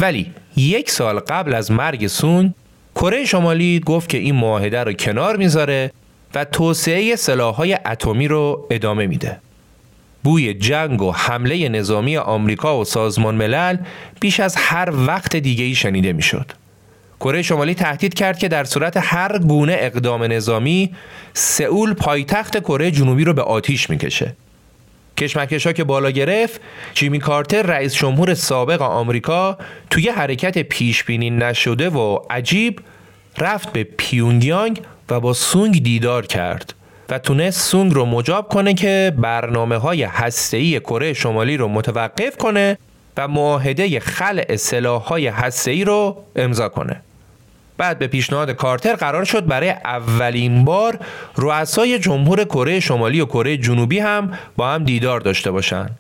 ولی یک سال قبل از مرگ سون کره شمالی گفت که این معاهده رو کنار می‌ذاره و توسعه سلاح‌های اتمی رو ادامه میده بوی جنگ و حمله نظامی آمریکا و سازمان ملل بیش از هر وقت دیگه ای شنیده می‌شد. کره شمالی تهدید کرد که در صورت هر گونه اقدام نظامی سئول پایتخت کره جنوبی رو به آتیش می‌کشه. کشمکش که بالا گرفت جیمی کارتر رئیس جمهور سابق آمریکا توی حرکت پیش بینی نشده و عجیب رفت به پیونگیانگ و با سونگ دیدار کرد و تونست سونگ رو مجاب کنه که برنامه های هسته‌ای کره شمالی رو متوقف کنه و معاهده خلع سلاح‌های هسته‌ای رو امضا کنه. بعد به پیشنهاد کارتر قرار شد برای اولین بار رؤسای جمهور کره شمالی و کره جنوبی هم با هم دیدار داشته باشند.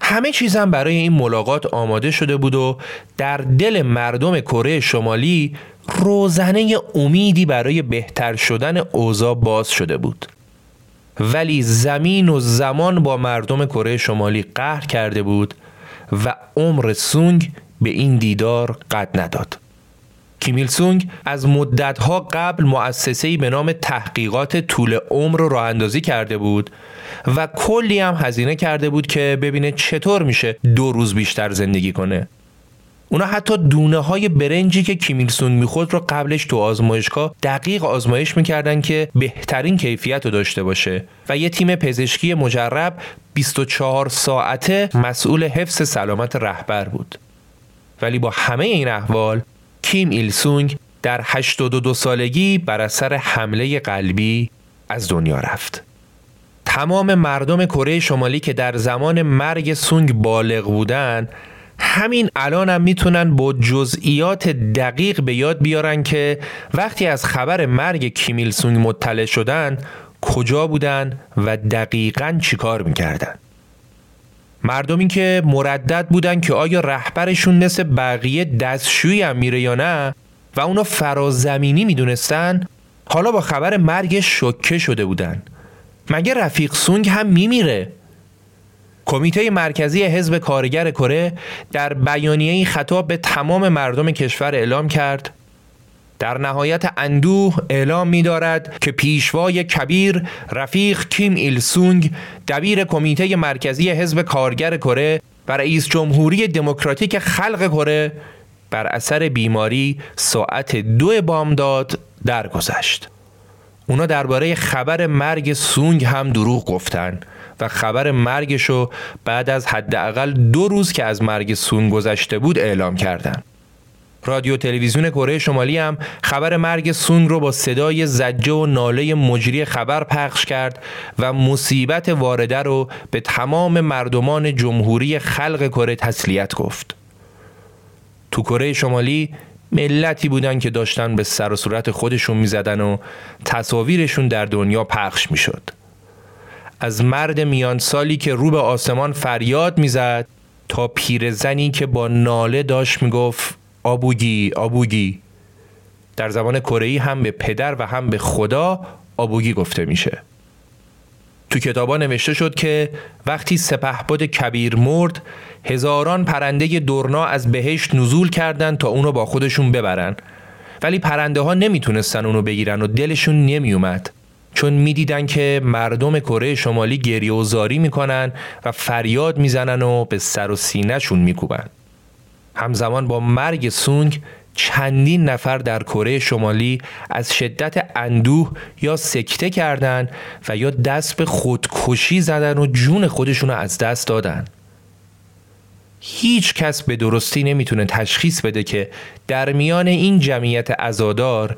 همه چیزم برای این ملاقات آماده شده بود و در دل مردم کره شمالی روزنه امیدی برای بهتر شدن اوضاع باز شده بود. ولی زمین و زمان با مردم کره شمالی قهر کرده بود و عمر سونگ به این دیدار قد نداد. کیمیل سونگ از مدتها قبل مؤسسه‌ای به نام تحقیقات طول عمر رو راه اندازی کرده بود و کلی هم هزینه کرده بود که ببینه چطور میشه دو روز بیشتر زندگی کنه. اونا حتی دونه های برنجی که کیمیل سونگ می‌خورد رو قبلش تو آزمایشگاه دقیق آزمایش می‌کردن که بهترین کیفیت رو داشته باشه و یه تیم پزشکی مجرب 24 ساعته مسئول حفظ سلامت رهبر بود. ولی با همه این احوال کیم ایل سونگ در 82 سالگی بر اثر حمله قلبی از دنیا رفت. تمام مردم کره شمالی که در زمان مرگ سونگ بالغ بودن همین الان هم می‌تونن با جزئیات دقیق به یاد بیارن که وقتی از خبر مرگ کیمیل سونگ مطلع شدن کجا بودن و دقیقا چیکار می‌کردن مردمی که مردد بودن که آیا رهبرشون مثل بقیه دستشویی هم میره یا نه و اونو فرازمینی می‌دونستن؟ حالا با خبر مرگ شکه شده بودن. مگه رفیق سونگ هم میمیره؟ کمیته مرکزی حزب کارگر کره در بیانیه خطاب به تمام مردم کشور اعلام کرد. در نهایت اندوه اعلام می دارد که پیشوای کبیر رفیق کیم ایل سونگ دبیر کمیته مرکزی حزب کارگر کره و رئیس جمهوری دموکراتیک خلق کره بر اثر بیماری ساعت دو بامداد درگذشت. اونا درباره خبر مرگ سونگ هم دروغ گفتن و خبر مرگشو بعد از حداقل دو روز که از مرگ سونگ گذشته بود اعلام کردند. رادیو تلویزیون کره شمالی هم خبر مرگ سونگ رو با صدای زجه و ناله مجری خبر پخش کرد و مصیبت وارده رو به تمام مردمان جمهوری خلق کره تسلیت گفت. تو کره شمالی ملتی بودن که داشتن به سر و صورت خودشون می‌زدن و تصاویرشون در دنیا پخش می‌شد. از مرد میان سالی که رو به آسمان فریاد می‌زد تا پیرزنی که با ناله داشت می‌گفت آبوگی آبوگی. در زبان کره هم به پدر و هم به خدا آبوگی گفته میشه. تو کتابا نوشته شد که وقتی سپهبد کبیر مرد هزاران پرنده دورنا از بهشت نزول کردند تا اونو با خودشون ببرن. ولی پرنده ها نمی‌تونستن اونو بگیرن و دلشون نمیومد چون می‌دیدن که مردم کره شمالی گریه و زاری می‌کنن و فریاد می‌زنن و به سر و سینهشون میکوبن. همزمان با مرگ سونگ چندین نفر در کره شمالی از شدت اندوه یا سکته کردند و یا دست به خودکشی زدن و جون خودشون رو از دست دادن. هیچ کس به درستی نمی‌تونه تشخیص بده که در میان این جمعیت ازادار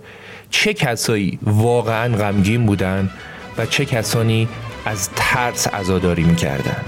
چه کسایی واقعا غمگین بودن و چه کسانی از ترس ازاداری می‌کردن.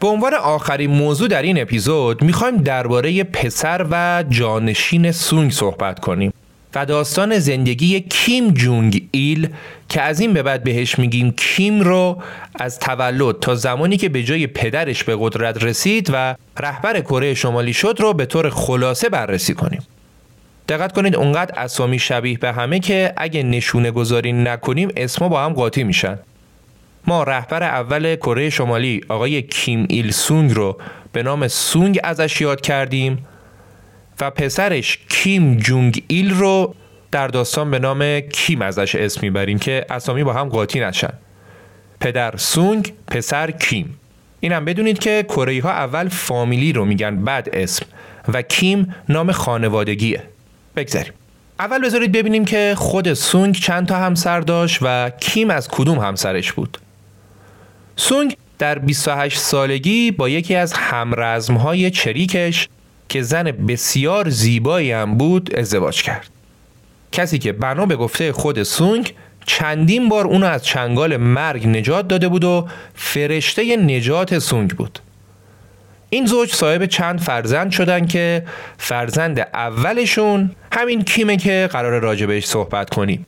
به عنوان آخرین موضوع در این اپیزود می‌خوایم درباره پسر و جانشین سونگ صحبت کنیم و داستان زندگی کیم جونگ ایل که از این به بعد بهش میگیم کیم رو از تولد تا زمانی که به جای پدرش به قدرت رسید و رهبر کره شمالی شد رو به طور خلاصه بررسی کنیم. دقت کنید اونقدر اسامی شبیه به همه که اگه نشونه گذاری نکنیم اسما با هم قاطی میشن. ما رهبر اول کره شمالی آقای کیم ایل سونگ رو به نام سونگ ازش یاد کردیم و پسرش کیم جونگ ایل رو در داستان به نام کیم ازش اسم می‌بریم که اسامی با هم قاطی نشن. پدر سونگ پسر کیم. اینم بدونید که کره ها اول فامیلی رو میگن بعد اسم و کیم نام خانوادگیه. بگذاریم. اول بذارید ببینیم که خود سونگ چند تا همسر داشت و کیم از کدوم همسرش بود. سونگ در 28 سالگی با یکی از همرزمهای چریکش که زن بسیار زیبایی هم بود ازدواج کرد. کسی که بنا به گفته خود سونگ چندین بار اونو از چنگال مرگ نجات داده بود و فرشته نجات سونگ بود. این زوج صاحب چند فرزند شدن که فرزند اولشون همین کیمه که قرار راجبش صحبت کنیم.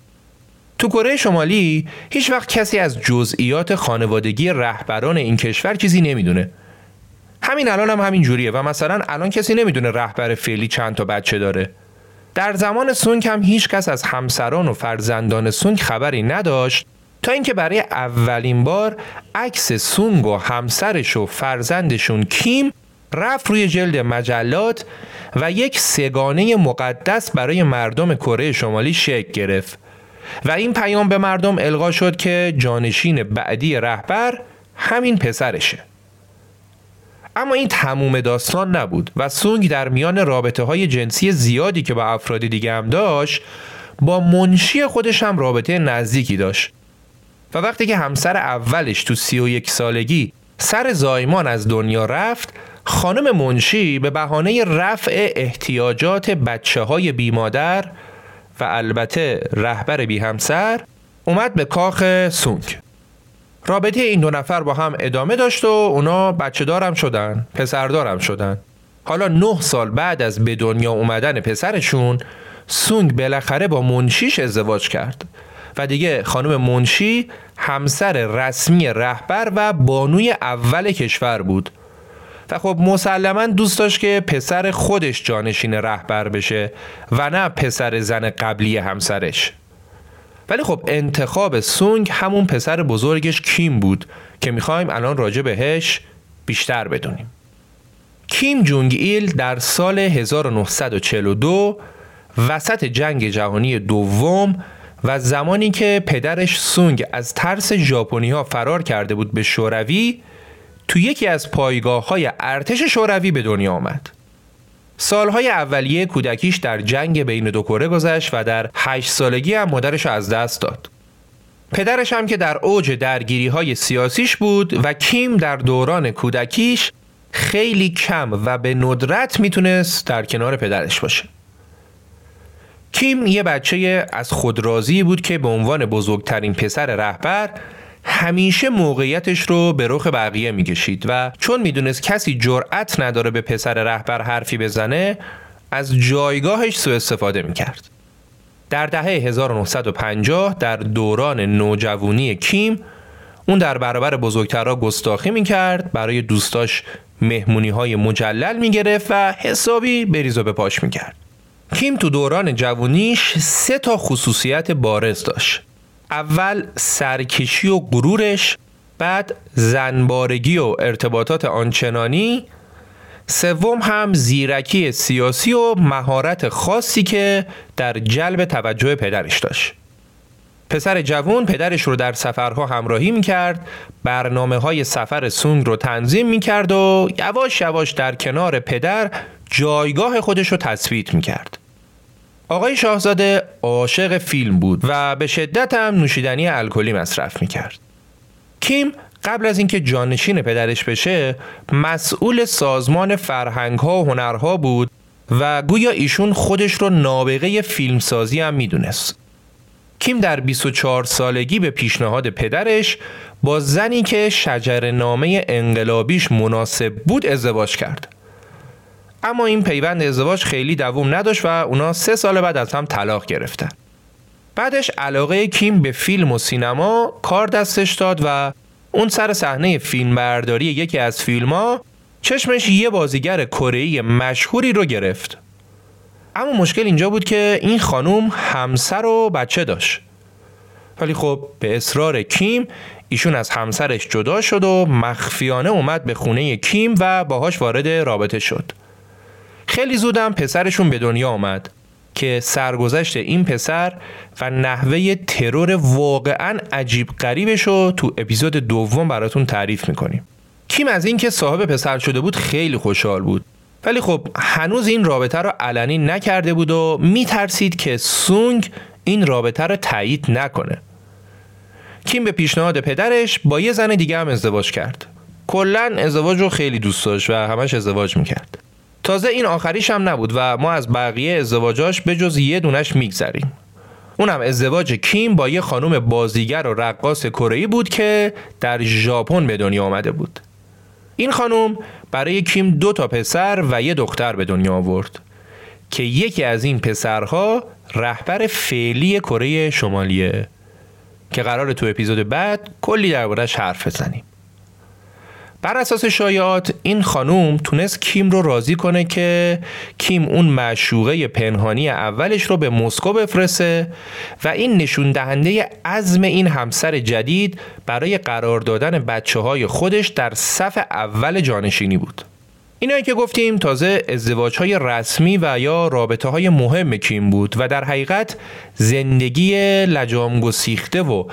تو کره شمالی هیچ وقت کسی از جزئیات خانوادگی رهبران این کشور چیزی نمی‌دونه. همین الان هم همین جوریه و مثلا الان کسی نمی‌دونه رهبر فعلی چند تا بچه داره. در زمان سونگ هم هیچ کس از همسران و فرزندان سونگ خبری نداشت تا اینکه برای اولین بار عکس سونگ و همسرش و فرزندشون کیم رفت روی جلد مجلات و یک سگانه مقدس برای مردم کره شمالی شکل گرفت. و این پیام به مردم القا شد که جانشین بعدی رهبر همین پسرشه. اما این تموم داستان نبود و سونگ در میان رابطه های جنسی زیادی که با افراد دیگه هم داشت با منشی خودش هم رابطه نزدیکی داشت. و وقتی که همسر اولش تو سی و یک سالگی سر زایمان از دنیا رفت خانم منشی به بهانه رفع احتیاجات بچه های بی مادر و البته رهبر بی همسر اومد به کاخ سونگ. رابطه این دو نفر با هم ادامه داشت و اونا بچه دارم شدن پسر دارم شدن. حالا نه سال بعد از به دنیا اومدن پسرشون سونگ بالاخره با منشیش ازدواج کرد. و دیگه خانم منشی همسر رسمی رهبر و بانوی اول کشور بود. و خب مسلما دوست داشت که پسر خودش جانشین رهبر بشه و نه پسر زن قبلی همسرش. ولی خب انتخاب سونگ همون پسر بزرگش کیم بود که می‌خوایم الان راجع بهش بیشتر بدونیم. کیم جونگ ایل در سال 1942 وسط جنگ جهانی دوم و زمانی که پدرش سونگ از ترس ژاپنی فرار کرده بود به شوروی تو یکی از پایگاه های ارتش شوروی به دنیا آمد. سالهای اولیه کودکیش در جنگ بین دو کره گذشت و در هشت سالگی هم مادرش از دست داد. پدرش هم که در اوج درگیری های سیاسیش بود و کیم در دوران کودکیش خیلی کم و به ندرت می‌تونست در کنار پدرش باشه. کیم یه بچه از خودرازی بود که به عنوان بزرگترین پسر رهبر همیشه موقعیتش رو به رخ بقیه می‌کشید و چون می‌دونست کسی جرأت نداره به پسر رهبر حرفی بزنه از جایگاهش سوء استفاده می‌کرد. در دهه 1950 در دوران نوجوانی کیم اون در برابر بزرگترها گستاخی می‌کرد برای دوستاش مهمونی های مجلل می‌گرفت و حسابی بریز و به پاش می‌کرد. کیم تو دوران جوونیش سه تا خصوصیت بارز داشت. اول سرکشی و غرورش بعد زنبارگی و ارتباطات آنچنانی. سوم هم زیرکی سیاسی و مهارت خاصی که در جلب توجه پدرش داشت. پسر جوان پدرش رو در سفرها همراهی می‌کرد برنامه های سفر سونگ رو تنظیم می‌کرد و یواش یواش در کنار پدر جایگاه خودش رو تثبیت می‌کرد. آقای شاهزاده عاشق فیلم بود و به شدت هم نوشیدنی الکلی مصرف می‌کرد. کیم قبل از اینکه جانشین پدرش بشه مسئول سازمان فرهنگ ها و هنرها بود و گویا ایشون خودش رو نابغه فیلمسازی هم می‌دونست. کیم در 24 سالگی به پیشنهاد پدرش با زنی که شجر نامه انقلابیش مناسب بود ازدواج کرد. اما این پیوند ازدواج خیلی دووم نداشت و اونا سه سال بعد از هم طلاق گرفتن. بعدش علاقه کیم به فیلم و سینما کار دستش داد و اون سر صحنه فیلمبرداری یکی از فیلم ها چشمش یه بازیگر کره مشهوری رو گرفت. اما مشکل اینجا بود که این خانوم همسر و بچه داشت. ولی خب به اصرار کیم ایشون از همسرش جدا شد و مخفیانه اومد به خونه کیم و باهاش وارد رابطه شد. خیلی زودم پسرشون به دنیا آمد که سرگذشت این پسر و نحوه ترور واقعا عجیب غریبش رو تو اپیزود دوم براتون تعریف می‌کنیم. کیم از اینکه صاحب پسر شده بود خیلی خوشحال بود. ولی خب هنوز این رابطه رو علنی نکرده بود و میترسید که سونگ این رابطه رو تایید نکنه. کیم به پیشنهاد پدرش با یه زن دیگه هم ازدواج کرد. کلا ازدواج رو خیلی دوست داشت و همش ازدواج می‌کرد. تازه این آخریش هم نبود و ما از بقیه ازدواجاش به جز یه دونش میگذریم. اونم ازدواج کیم با یه خانم بازیگر و رقاص کره بود که در ژاپن به دنیا آمده بود. این خانم برای کیم دو تا پسر و یه دختر به دنیا آورد که یکی از این پسرها رهبر فعلی کره شمالیه که قرار تو اپیزود بعد کلی دربارهش حرف بزنیم. بر اساس شایعات این خانوم تونست کیم رو راضی کنه که کیم اون معشوقه پنهانی اولش رو به مسکو بفرسته و این نشون دهنده عزم این همسر جدید برای قرار دادن بچه های خودش در صف اول جانشینی بود. اینایی که گفتیم تازه ازدواج های رسمی و یا رابطه های مهم کیم بود و در حقیقت زندگی لجام گسیخته و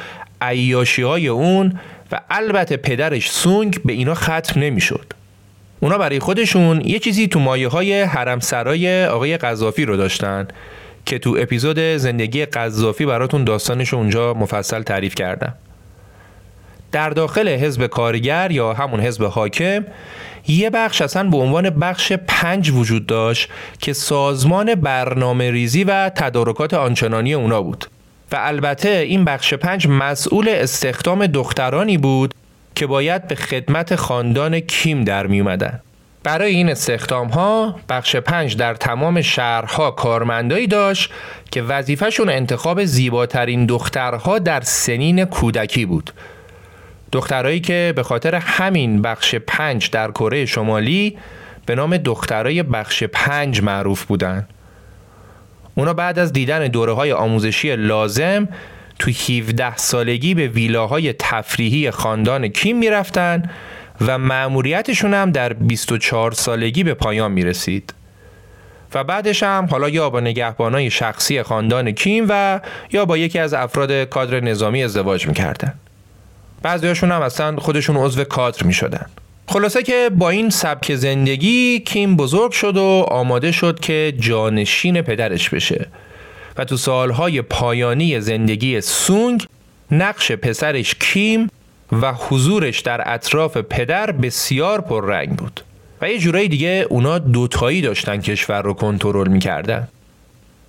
عیاشی های اون و البته پدرش سونگ به اینا ختم نمی‌شد. اونا برای خودشون یه چیزی تو مایه های حرم سرای آقای قذافی رو داشتن که تو اپیزود زندگی قذافی براتون داستانش اونجا مفصل تعریف کردم. در داخل حزب کارگر یا همون حزب حاکم یه بخش اصلا به عنوان بخش پنج وجود داشت که سازمان برنامه ریزی و تدارکات آنچنانی اونا بود. و البته این بخش پنج مسئول استخدام دخترانی بود که باید به خدمت خاندان کیم در می اومدن. برای این استخدام ها بخش پنج در تمام شهرها کارمندایی داشت که وظیفهشون انتخاب زیباترین دخترها در سنین کودکی بود. دخترایی که به خاطر همین بخش پنج در کره شمالی به نام دخترای بخش پنج معروف بودند. اونا بعد از دیدن دوره های آموزشی لازم تو 17 سالگی به ویلاهای تفریحی خاندان کیم می‌رفتن و مأموریتشون هم در 24 سالگی به پایان می رسید. و بعدش هم حالا یا با نگهبانای شخصی خاندان کیم و یا با یکی از افراد کادر نظامی ازدواج می‌کردن. بعضیاشون هم اصلا خودشون عضو کادر می شدن. خلاصه که با این سبک زندگی کیم بزرگ شد و آماده شد که جانشین پدرش بشه و تو سالهای پایانی زندگی سونگ نقش پسرش کیم و حضورش در اطراف پدر بسیار پررنگ بود و یه جورایی دیگه اونا دوتایی داشتن کشور رو کنترل می‌کردن.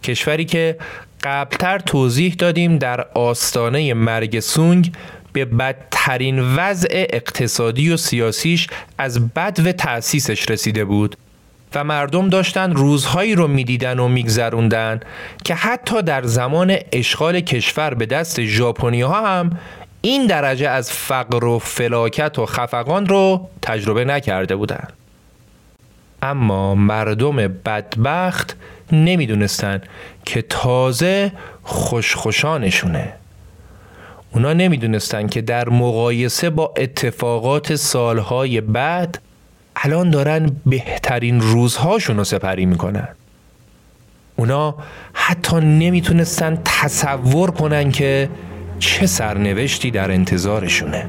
کشوری که قبلتر توضیح دادیم در آستانه مرگ سونگ به بدترین وضع اقتصادی و سیاسیش از بد و تأسیسش رسیده بود و مردم داشتن روزهایی رو می‌دیدن و میگذروندن که حتی در زمان اشغال کشور به دست ژاپنی ها هم این درجه از فقر و فلاکت و خفقان رو تجربه نکرده بودند. اما مردم بدبخت نمی‌دونستن که تازه خوشخوشانشونه اونا نمی‌دونستن که در مقایسه با اتفاقات سالهای بعد الان دارن بهترین روزهاشون رو سپری می‌کنن. اونا حتی نمی‌تونستن تصور کنن که چه سرنوشتی در انتظارشونه.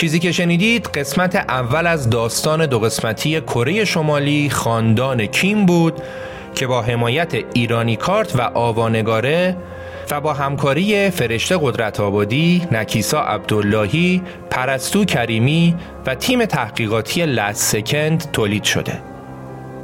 چیزی که شنیدید قسمت اول از داستان دو قسمتی کره شمالی خاندان کیم بود که با حمایت ایرانی کارت و آوانگاره و با همکاری فرشته قدرت آبادی، نکیسا عبداللهی، پرستو کریمی و تیم تحقیقاتی لست سکند تولید شده.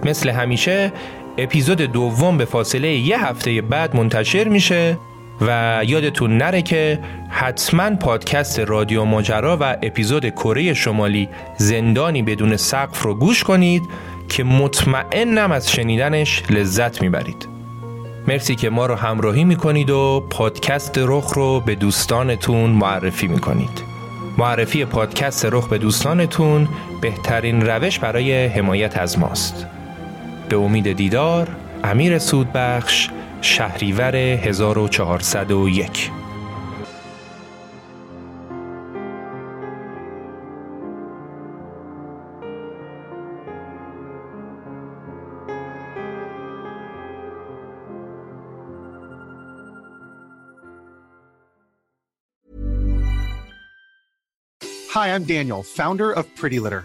مثل همیشه اپیزود دوم به فاصله یه هفته بعد منتشر میشه و یادتون نره که حتما پادکست رادیو ماجرا و اپیزود کره شمالی زندانی بدون سقف رو گوش کنید که مطمئنم از شنیدنش لذت می‌برید. مرسی که ما رو همراهی می‌کنید و پادکست رخ رو به دوستانتون معرفی می‌کنید. معرفی پادکست رخ به دوستانتون بهترین روش برای حمایت از ماست. به امید دیدار امیر سودبخش شهریور 1401 Hi, I'm Daniel, founder of Pretty Litter.